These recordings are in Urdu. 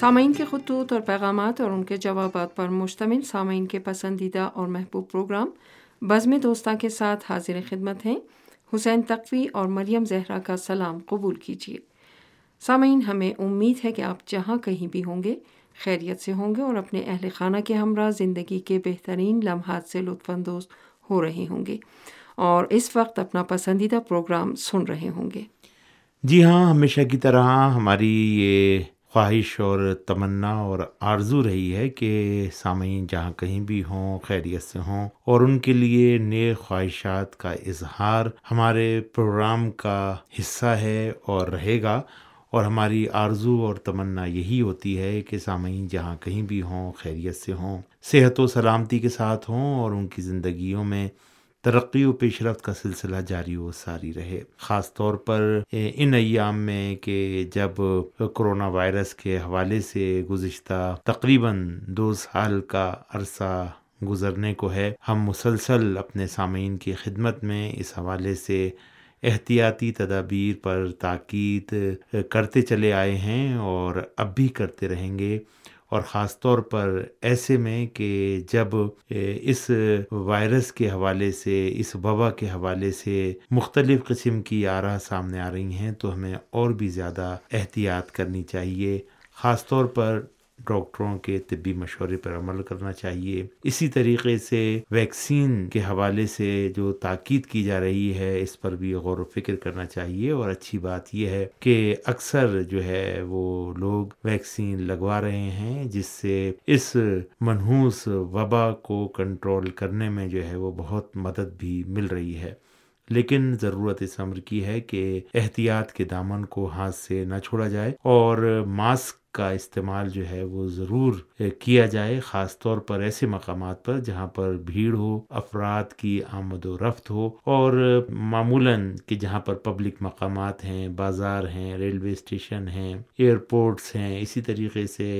سامعین کے خطوط اور پیغامات اور ان کے جوابات پر مشتمل سامعین کے پسندیدہ اور محبوب پروگرام بزم دوستہ کے ساتھ حاضر خدمت ہیں حسین تقوی اور مریم زہرا کا سلام قبول کیجیے سامعین ہمیں امید ہے کہ آپ جہاں کہیں بھی ہوں گے خیریت سے ہوں گے اور اپنے اہل خانہ کے ہمراہ زندگی کے بہترین لمحات سے لطف اندوز ہو رہے ہوں گے اور اس وقت اپنا پسندیدہ پروگرام سن رہے ہوں گے جی ہاں ہمیشہ کی طرح ہماری یہ خواہش اور تمنا اور آرزو رہی ہے کہ سامعین جہاں کہیں بھی ہوں، خیریت سے ہوں اور ان کے لیے نئے خواہشات کا اظہار ہمارے پروگرام کا حصہ ہے اور رہے گا اور ہماری آرزو اور تمنا یہی ہوتی ہے کہ سامعین جہاں کہیں بھی ہوں، خیریت سے ہوں، صحت و سلامتی کے ساتھ ہوں اور ان کی زندگیوں میں ترقی و پیش رفت کا سلسلہ جاری و ساری رہے۔ خاص طور پر ان ایام میں کہ جب کرونا وائرس کے حوالے سے گزشتہ تقریباً دو سال کا عرصہ گزرنے کو ہے، ہم مسلسل اپنے سامعین کی خدمت میں اس حوالے سے احتیاطی تدابیر پر تاکید کرتے چلے آئے ہیں اور اب بھی کرتے رہیں گے۔ اور خاص طور پر ایسے میں کہ جب اس وائرس کے حوالے سے، اس وبا کے حوالے سے مختلف قسم کی آرا سامنے آ رہی ہیں، تو ہمیں اور بھی زیادہ احتیاط کرنی چاہیے، خاص طور پر ڈاکٹروں کے طبی مشورے پر عمل کرنا چاہیے۔ اسی طریقے سے ویکسین کے حوالے سے جو تاکید کی جا رہی ہے، اس پر بھی غور و فکر کرنا چاہیے۔ اور اچھی بات یہ ہے کہ اکثر جو ہے وہ لوگ ویکسین لگوا رہے ہیں، جس سے اس منحوس وبا کو کنٹرول کرنے میں جو ہے وہ بہت مدد بھی مل رہی ہے۔ لیکن ضرورت اس عمر کی ہے کہ احتیاط کے دامن کو ہاتھ سے نہ چھوڑا جائے اور ماسک کا استعمال جو ہے وہ ضرور کیا جائے، خاص طور پر ایسے مقامات پر جہاں پر بھیڑ ہو، افراد کی آمد و رفت ہو، اور معمولاً کہ جہاں پر پبلک مقامات ہیں، بازار ہیں، ریلوے اسٹیشن ہیں، ایئرپورٹس ہیں، اسی طریقے سے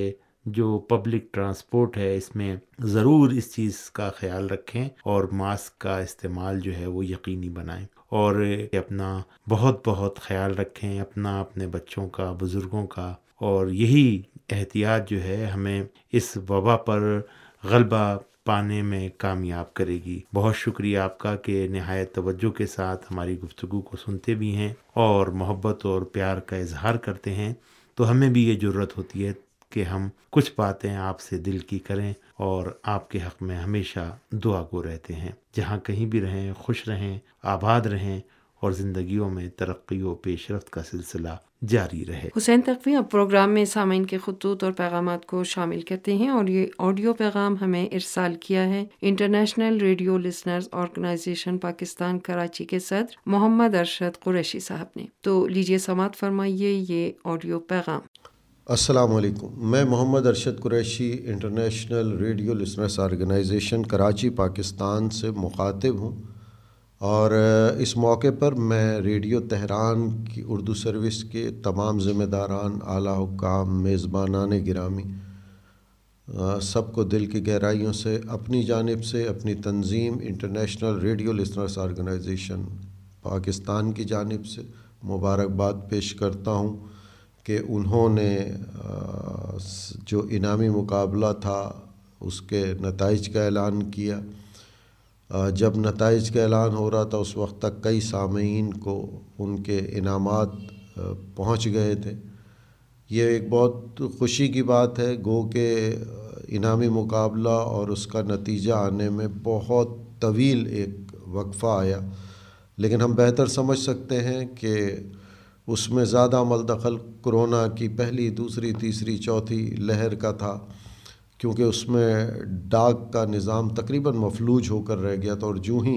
جو پبلک ٹرانسپورٹ ہے، اس میں ضرور اس چیز کا خیال رکھیں اور ماسک کا استعمال جو ہے وہ یقینی بنائیں، اور اپنا بہت بہت خیال رکھیں، اپنا اپنے بچوں کا، بزرگوں کا اور یہی احتیاط جو ہے ہمیں اس وبا پر غلبہ پانے میں کامیاب کرے گی۔ بہت شکریہ آپ کا کہ نہایت توجہ کے ساتھ ہماری گفتگو کو سنتے بھی ہیں اور محبت اور پیار کا اظہار کرتے ہیں۔ تو ہمیں بھی یہ ضرورت ہوتی ہے کہ ہم کچھ باتیں آپ سے دل کی کریں اور آپ کے حق میں ہمیشہ دعا گو رہتے ہیں۔ جہاں کہیں بھی رہیں، خوش رہیں، آباد رہیں اور زندگیوں میں ترقی و پیش رفت کا سلسلہ جاری رہے۔ حسین تقوی اب پروگرام میں سامعین کے خطوط اور پیغامات کو شامل کرتے ہیں اور یہ آڈیو پیغام ہمیں ارسال کیا ہے۔ International radio listeners organisation Pakistan Karachi کے صدر محمد ارشد قریشی صاحب نے۔ تو لیجیے سماعت فرمائیے یہ آڈیو پیغام۔ السلام علیکم۔ میں Muhammad Arshad Qureshi international radio listeners organisation Karachi Pakistan سے مخاطب ہوں۔ اور اس موقع پر میں ریڈیو تہران کی اردو سروس کے تمام ذمہ داران، اعلیٰ حکام، میزبانان گرامی سب کو دل کی گہرائیوں سے، اپنی جانب سے، اپنی تنظیم، international radio listeners organisation, Pakistan کی جانب سے مبارکباد پیش کرتا ہوں کہ انہوں نے جو انعامی مقابلہ تھا، اس کے نتائج کا اعلان کیا۔ جب نتائج کا اعلان ہو رہا تھا، اس وقت تک کئی سامعین کو ان کے انعامات پہنچ گئے تھے۔ یہ ایک بہت خوشی کی بات ہے، گو کہ انعامی مقابلہ اور اس کا نتیجہ آنے میں بہت طویل ایک وقفہ آیا۔ لیکن ہم بہتر سمجھ سکتے ہیں کہ اس میں زیادہ عمل دخل کرونا کی پہلی، دوسری، تیسری، چوتھی لہر کا تھا۔ کیونکہ اس میں ڈاک کا نظام تقریباً مفلوج ہو کر رہ گیا تھا اور جو ہی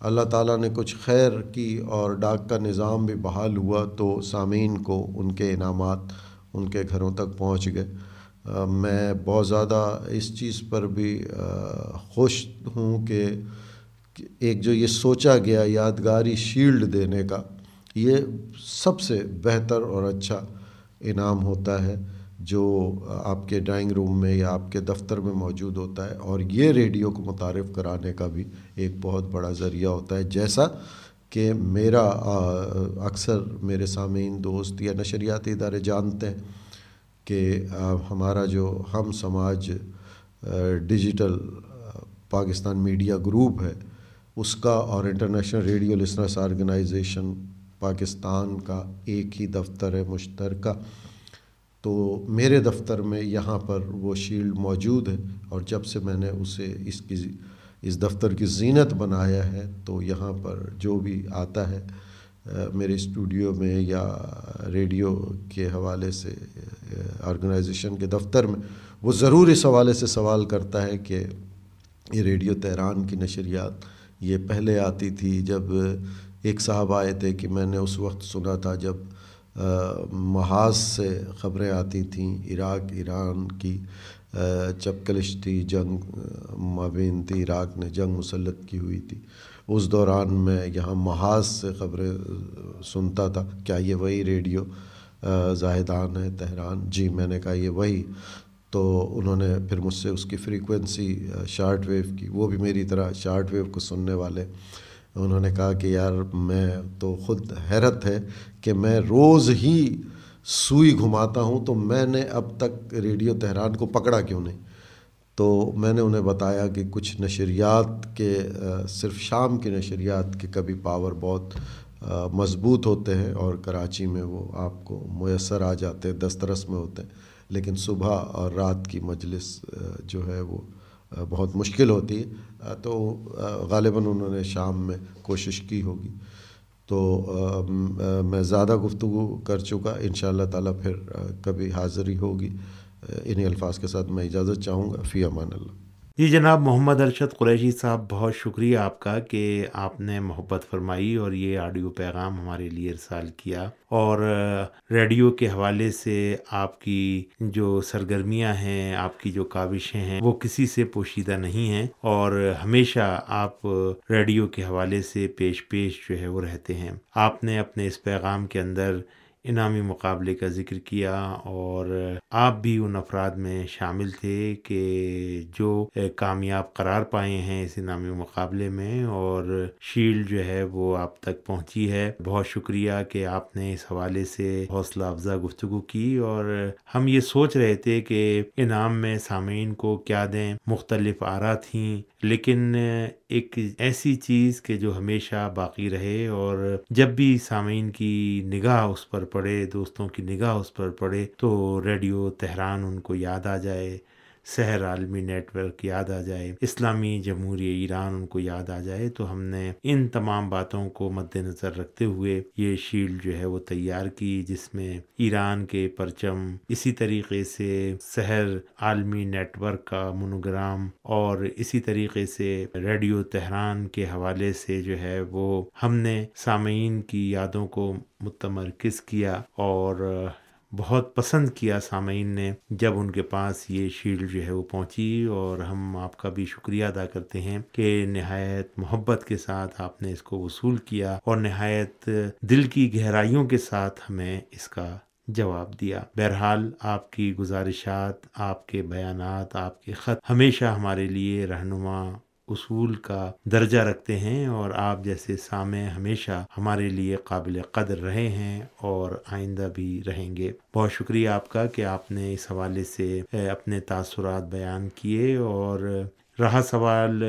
اللہ تعالیٰ نے کچھ خیر کی اور ڈاک کا نظام بھی بحال ہوا تو سامعین کو ان کے انعامات ان کے گھروں تک پہنچ گئے۔ میں بہت زیادہ اس چیز پر بھی خوش ہوں کہ ایک جو یہ سوچا گیا یادگاری شیلڈ دینے کا، یہ سب سے بہتر اور اچھا انعام ہوتا ہے۔ جو آپ کے ڈرائنگ روم میں یا آپ کے دفتر میں موجود ہوتا ہے اور یہ ریڈیو کو متعارف کرانے کا بھی ایک بہت بڑا ذریعہ ہوتا ہے، جیسا کہ میرا اکثر میرے سامعین دوست یا نشریاتی ادارے جانتے ہیں کہ ہمارا جو ہم سماج ڈیجیٹل پاکستان میڈیا گروپ ہے، اس کا اور international radio listeners organisation Pakistan کا ایک ہی دفتر ہے، مشترکہ۔ تو میرے دفتر میں یہاں پر وہ شیلڈ موجود ہے اور جب سے میں نے اسے اس کی اس دفتر کی زینت بنایا ہے تو یہاں پر جو بھی آتا ہے میرے اسٹوڈیو میں یا ریڈیو کے حوالے سے آرگنائزیشن کے دفتر میں وہ ضرور اس حوالے سے سوال کرتا ہے کہ یہ ریڈیو تہران کی نشریات یہ پہلے آتی تھی جب ایک صاحب آئے تھے کہ میں نے اس وقت سنا تھا جب محاذ سے خبریں آتی تھیں عراق، ایران کی جب کلشتی جنگ مابین تھی عراق نے جنگ مسلط کی ہوئی تھی۔ اس دوران میں یہاں محاذ سے خبریں سنتا تھا، کیا یہ وہی ریڈیو زاہدان ہے تہران؟ جی میں نے کہا یہ وہی۔ تو انہوں نے پھر مجھ سے اس کی فریکوینسی شارٹ ویو کی، وہ بھی میری طرح شارٹ ویو کو سننے والے انہوں نے کہا کہ یار میں تو خود حیرت ہے کہ میں روز ہی سوئی گھماتا ہوں تو میں نے اب تک ریڈیو تہران کو پکڑا کیوں نہیں؟ تو میں نے انہیں بتایا کہ کچھ نشریات کے صرف شام کے نشریات کے کبھی پاور بہت مضبوط ہوتے ہیں اور کراچی میں وہ آپ کو میسر آ جاتے ہیں دسترس میں ہوتے ہیں لیکن صبح اور رات کی مجلس جو ہے وہ بہت مشکل ہوتی ہے، تو غالباً انہوں نے شام میں کوشش کی ہوگی۔ تو میں زیادہ گفتگو کر چکا ان شاء اللہ تعالیٰ پھر کبھی حاضری ہوگی۔ انہیں الفاظ کے ساتھ میں اجازت چاہوں گا۔ فی امان اللہ۔ جی جناب، محمد ارشد قریشی صاحب، بہت شکریہ آپ کا کہ آپ نے محبت فرمائی اور یہ آڈیو پیغام ہمارے لیے ارسال کیا۔ اور ریڈیو کے حوالے سے آپ کی جو سرگرمیاں ہیں، آپ کی جو کاوشیں ہیں، وہ کسی سے پوشیدہ نہیں ہیں۔ اور ہمیشہ آپ ریڈیو کے حوالے سے پیش پیش جو ہے وہ رہتے ہیں۔ آپ نے اپنے اس پیغام کے اندر انعامی مقابلے کا ذکر کیا اور آپ بھی ان افراد میں شامل تھے کہ جو کامیاب قرار پائے ہیں اس انعامی مقابلے میں اور شیلڈ جو ہے وہ آپ تک پہنچی ہے۔ بہت شکریہ کہ آپ نے اس حوالے سے حوصلہ افزا گفتگو کی اور ہم یہ سوچ رہے تھے کہ انعام میں سامعین کو کیا دیں۔ مختلف آرا تھیں۔ لیکن، ایک ایسی چیز کہ جو ہمیشہ باقی رہے اور جب بھی سامعین کی نگاہ اس پر پڑے، دوستوں کی نگاہ اس پر پڑے، تو ریڈیو، تہران ان کو یاد آ جائے۔ سحر عالمی نیٹ ورک یاد آ جائے، اسلامی جمہوریہ ایران ان کو یاد آ جائے، تو ہم نے ان تمام باتوں کو مد نظر رکھتے ہوئے یہ شیلڈ جو ہے وہ تیار کی، جس میں ایران کے پرچم اسی طریقے سے سحر عالمی نیٹ ورک کا مونوگرام اور اسی طریقے سے ریڈیو تہران کے حوالے سے جو ہے وہ ہم نے سامعین کی یادوں کو متمرکز کیا اور بہت پسند کیا سامعین نے جب ان کے پاس یہ شیلڈ جو ہے وہ پہنچی اور ہم آپ کا بھی شکریہ ادا کرتے ہیں کہ نہایت محبت کے ساتھ آپ نے اس کو وصول کیا اور نہایت دل کی گہرائیوں کے ساتھ ہمیں اس کا جواب دیا۔ بہرحال آپ کی گزارشات، آپ کے بیانات، آپ کے خط ہمیشہ ہمارے لیے رہنما اصول کا درجہ رکھتے ہیں اور آپ جیسے سامع ہمیشہ ہمارے لیے قابل قدر رہے ہیں اور آئندہ بھی رہیں گے۔ بہت شکریہ آپ کا کہ آپ نے اس حوالے سے اپنے تاثرات بیان کیے اور رہا سوال،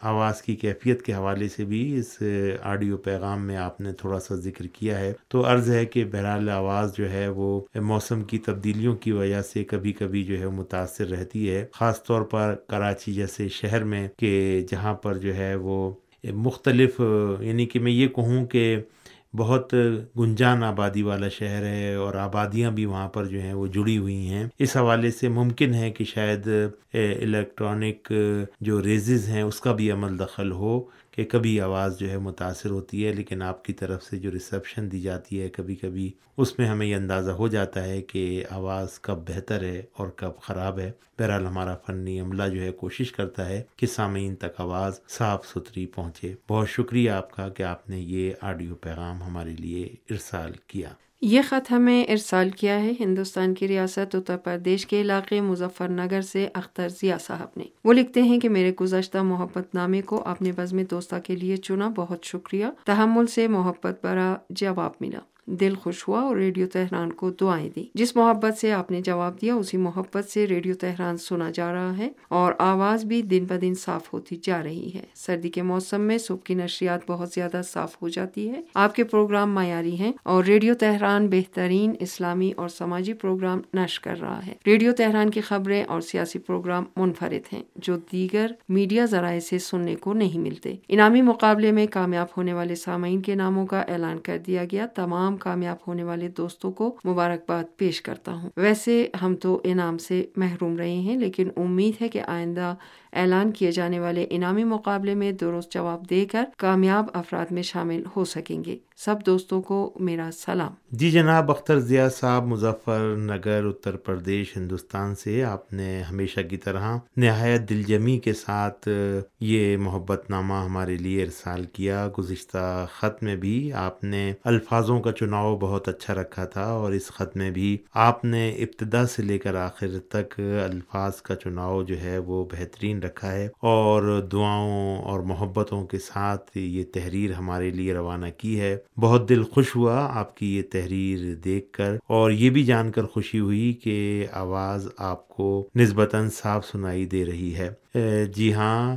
آواز کی کیفیت کے حوالے سے بھی اس آڈیو پیغام میں آپ نے تھوڑا سا ذکر کیا ہے۔ تو عرض ہے کہ بہرحال آواز جو ہے وہ موسم کی تبدیلیوں کی وجہ سے کبھی کبھی جو ہے متاثر رہتی ہے۔ خاص طور پر کراچی جیسے شہر میں کہ جہاں پر جو ہے وہ مختلف یعنی کہ میں یہ کہوں کہ بہت گنجان آبادی والا شہر ہے اور آبادیاں بھی وہاں پر جو ہیں وہ جڑی ہوئی ہیں۔ اس حوالے سے ممکن ہے کہ شاید الیکٹرانک جو ریزز ہیں اس کا بھی عمل دخل ہو۔ کہ کبھی آواز جو ہے متاثر ہوتی ہے، لیکن آپ کی طرف سے جو ریسیپشن دی جاتی ہے، کبھی کبھی اس میں ہمیں یہ اندازہ ہو جاتا ہے کہ آواز کب بہتر ہے اور کب خراب ہے۔ بہرحال ہمارا فنی عملہ جو ہے کوشش کرتا ہے کہ سامعین تک آواز صاف ستھری پہنچے۔ بہت شکریہ آپ کا کہ آپ نے یہ آڈیو پیغام ہمارے لیے ارسال کیا۔ یہ خط ہمیں ارسال کیا ہے ہندوستان کی ریاست، اتر پردیش کے علاقے مظفر نگر سے اختر ضیاء صاحب نے۔ وہ لکھتے ہیں کہ میرے گزشتہ محبت نامے کو اپنے بزم دوستہ کے لیے چنا بہت شکریہ۔ تحمل سے محبت برا جواب ملا۔ دل خوش ہوا اور ریڈیو تہران کو دعائیں دی جس محبت سے آپ نے جواب دیا، اسی محبت سے ریڈیو تہران سنا جا رہا ہے اور آواز بھی دن ب دن صاف ہوتی جا رہی ہے۔ سردی کے موسم میں صبح کی نشریات بہت زیادہ صاف ہو جاتی ہے۔ آپ کے پروگرام معیاری ہیں اور ریڈیو تہران بہترین اسلامی اور سماجی پروگرام نشر کر رہا ہے۔ ریڈیو تہران کی خبریں اور سیاسی پروگرام منفرد ہیں، جو دیگر میڈیا ذرائع سے سننے کو نہیں ملتے۔ انعامی مقابلے میں کامیاب ہونے والے سامعین کے ناموں کا اعلان کر دیا گیا۔ تمام کامیاب ہونے والے دوستوں کو مبارکباد پیش کرتا ہوں۔ ویسے ہم تو انعام سے محروم رہے ہیں، لیکن امید ہے کہ آئندہ اعلان کیے جانے والے انعامی مقابلے میں درست جواب دے کر کامیاب افراد میں شامل ہو سکیں گے۔ سب دوستوں کو میرا سلام۔ جی جناب، اختر ضیاء صاحب، مظفر نگر، اتر پردیش، ہندوستان سے آپ نے ہمیشہ کی طرح نہایت دل جمی کے ساتھ یہ محبت نامہ ہمارے لیے ارسال کیا۔ گزشتہ خط میں بھی آپ نے الفاظوں کا چناؤ بہت اچھا رکھا تھا اور اس خط میں بھی آپ نے ابتدا سے لے کر آخر تک الفاظ کا چناؤ جو ہے وہ بہترین رکھا ہے اور دعاؤں اور محبتوں کے ساتھ یہ تحریر ہمارے لیے روانہ کی ہے۔ بہت دل خوش ہوا آپ کی یہ تحریر دیکھ کر اور یہ بھی جان کر خوشی ہوئی کہ آواز آپ کو نسبتاً صاف سنائی دے رہی ہے۔ جی ہاں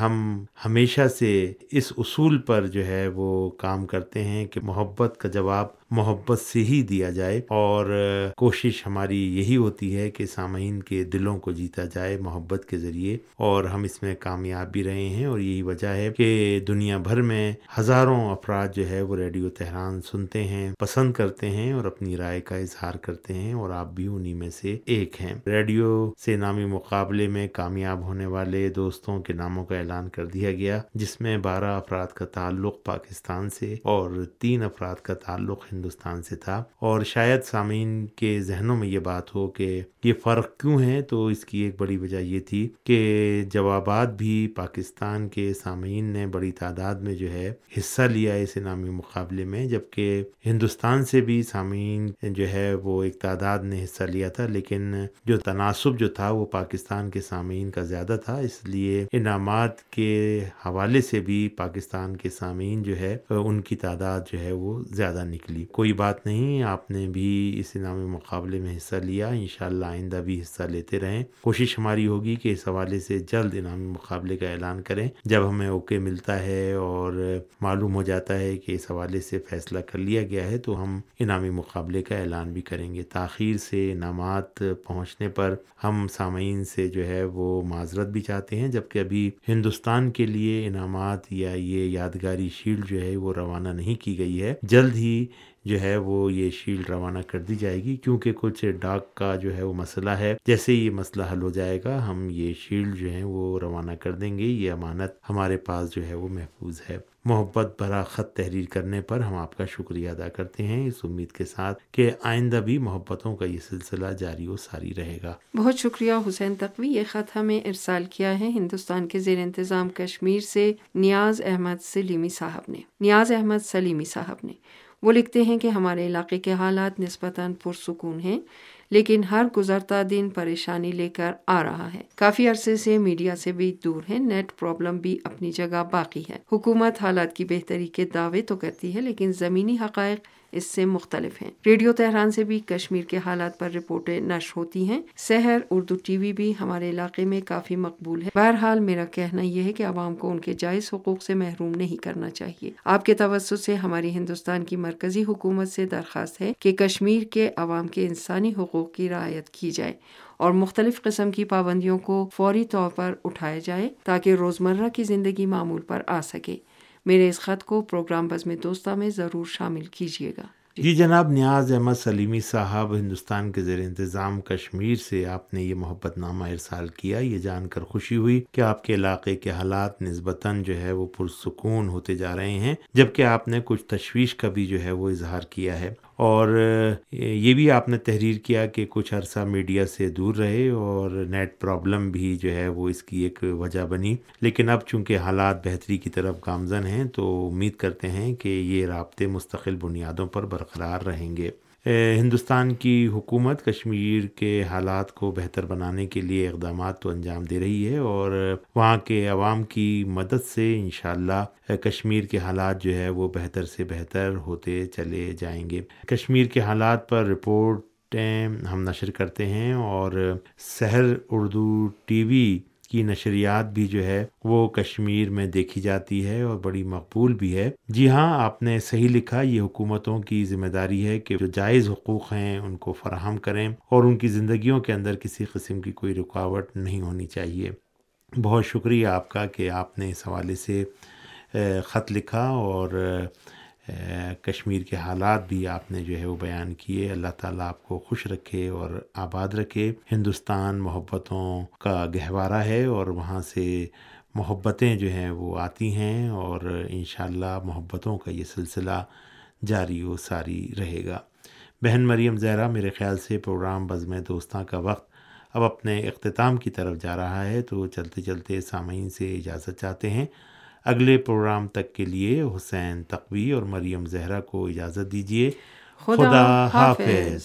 ہم ہمیشہ سے اس اصول پر جو ہے وہ کام کرتے ہیں کہ محبت کا جواب محبت سے ہی دیا جائے اور کوشش ہماری یہی ہوتی ہے کہ سامعین کے دلوں کو جیتا جائے محبت کے ذریعے اور ہم اس میں کامیاب بھی رہے ہیں اور یہی وجہ ہے کہ دنیا بھر میں ہزاروں افراد جو ہے وہ ریڈیو تہران سنتے ہیں، پسند کرتے ہیں اور اپنی رائے کا اظہار کرتے ہیں اور آپ بھی انہی میں سے ایک ہیں۔ ریڈیو سے نامی مقابلے میں کامیاب ہونے والے دوستوں کے ناموں کا اعلان کر دیا گیا، جس میں بارہ افراد کا تعلق پاکستان سے اور تین افراد کا تعلق ہندوستان ہندوستان سے تھا۔ اور شاید سامعین کے ذہنوں میں یہ بات ہو کہ یہ فرق کیوں ہے، تو اس کی ایک بڑی وجہ یہ تھی کہ جوابات بھی پاکستان کے سامعین نے بڑی تعداد میں جو ہے حصہ لیا اس انعامی مقابلے میں، جبکہ ہندوستان سے بھی سامعین جو ہے وہ ایک تعداد نے حصہ لیا تھا۔ لیکن جو تناسب جو تھا، وہ پاکستان کے سامعین کا زیادہ تھا۔ اس لیے انعامات کے حوالے سے بھی پاکستان کے سامعین جو ہے، ان کی تعداد جو ہے وہ زیادہ نکلی۔ کوئی بات نہیں، آپ نے بھی اس انعامی مقابلے میں حصہ لیا۔ انشاءاللہ آئندہ بھی حصہ لیتے رہیں۔ کوشش ہماری ہوگی کہ اس حوالے سے جلد انعامی مقابلے کا اعلان کریں۔ جب ہمیں اوکے ملتا ہے اور معلوم ہو جاتا ہے کہ اس حوالے سے فیصلہ کر لیا گیا ہے، تو ہم انعامی مقابلے کا اعلان بھی کریں گے۔ تاخیر سے انعامات پہنچنے پر ہم سامعین سے جو ہے وہ معذرت بھی چاہتے ہیں، جبکہ ابھی ہندوستان کے لیے انعامات یا یہ یادگاری شیلڈ جو ہے وہ روانہ نہیں کی گئی ہے۔ جلد ہی جو ہے وہ یہ شیلڈ روانہ کر دی جائے گی، کیونکہ کچھ ڈاک کا جو ہے وہ مسئلہ ہے۔ جیسے یہ مسئلہ حل ہو جائے گا، ہم یہ شیلڈ جو ہے وہ روانہ کر دیں گے۔ یہ امانت ہمارے پاس جو ہے وہ محفوظ ہے۔ محبت بھرا خط تحریر کرنے پر ہم آپ کا شکریہ ادا کرتے ہیں۔ اس امید کے ساتھ کہ آئندہ بھی محبتوں کا یہ سلسلہ جاری و ساری رہے گا۔ بہت شکریہ حسین تقوی، یہ خط ہمیں ارسال کیا ہے ہندوستان کے زیر انتظام کشمیر سے نیاز احمد سلیمی صاحب نے۔ نیاز احمد سلیمی صاحب نے۔ وہ لکھتے ہیں کہ ہمارے علاقے کے حالات نسبتاً پرسکون ہیں، لیکن ہر گزرتا دن پریشانی لے کر آ رہا ہے۔ کافی عرصے سے میڈیا سے بھی دور ہے نیٹ پرابلم بھی اپنی جگہ باقی ہے۔ حکومت حالات کی بہتری کے دعوے تو کرتی ہے، لیکن زمینی حقائق اس سے مختلف ہیں۔ ریڈیو تہران سے بھی کشمیر کے حالات پر رپورٹیں نشر ہوتی ہیں۔ سحر، اردو ٹی وی بھی ہمارے علاقے میں کافی مقبول ہے۔ بہرحال میرا کہنا یہ ہے کہ عوام کو ان کے جائز حقوق سے محروم نہیں کرنا چاہیے۔ آپ کے توسط سے ہماری ہندوستان کی مرکزی حکومت سے درخواست ہے کہ کشمیر کے عوام کے انسانی حقوق کی رعایت کی جائے اور مختلف قسم کی پابندیوں کو فوری طور پر اٹھایا جائے تاکہ روزمرہ کی زندگی معمول پر آ سکے۔ میرے اس خط کو پروگرام بزم دوستہ میں ضرور شامل کیجیے گا۔ جی جناب، نیاز احمد سلیمی صاحب ہندوستان کے زیر انتظام کشمیر سے آپ نے یہ محبت نامہ ارسال کیا، یہ جان کر خوشی ہوئی کہ آپ کے علاقے کے حالات نسبتاً جو ہے وہ پرسکون ہوتے جا رہے ہیں، جبکہ آپ نے کچھ تشویش کا بھی جو ہے وہ اظہار کیا ہے۔ اور یہ بھی آپ نے تحریر کیا کہ کچھ عرصہ میڈیا سے دور رہے اور نیٹ پرابلم بھی جو ہے وہ اس کی ایک وجہ بنی۔ لیکن اب چونکہ حالات بہتری کی طرف گامزن ہیں تو امید کرتے ہیں کہ یہ رابطے مستقل بنیادوں پر برقرار رہیں گے۔ ہندوستان کی حکومت کشمیر کے حالات کو بہتر بنانے کے لیے اقدامات تو انجام دے رہی ہے اور وہاں کے عوام کی مدد سے انشاءاللہ کشمیر کے حالات جو ہے وہ بہتر سے بہتر ہوتے چلے جائیں گے۔ کشمیر کے حالات پر رپورٹیں ہم نشر کرتے ہیں اور سحر اردو ٹی وی کی نشریات بھی جو ہے وہ کشمیر میں دیکھی جاتی ہے اور بڑی مقبول بھی ہے۔ جی ہاں آپ نے صحیح لکھا، یہ حکومتوں کی ذمہ داری ہے کہ جو جائز حقوق ہیں ان کو فراہم کریں اور ان کی زندگیوں کے اندر کسی قسم کی کوئی رکاوٹ نہیں ہونی چاہیے۔ بہت شکریہ آپ کا کہ آپ نے اس حوالے سے خط لکھا اور کشمیر کے حالات بھی آپ نے جو ہے وہ بیان کیے۔ اللہ تعالیٰ آپ کو خوش رکھے اور آباد رکھے۔ ہندوستان محبتوں کا گہوارہ ہے اور وہاں سے محبتیں جو ہیں وہ آتی ہیں اور انشاءاللہ محبتوں کا یہ سلسلہ جاری و ساری رہے گا۔ بہن مریم زہرا، میرے خیال سے پروگرام بزم دوستاں کا وقت اب اپنے اختتام کی طرف جا رہا ہے، تو چلتے چلتے سامعین سے اجازت چاہتے ہیں۔ اگلے پروگرام تک کے لیے حسین تقوی اور مریم زہرا کو اجازت دیجیے خدا حافظ۔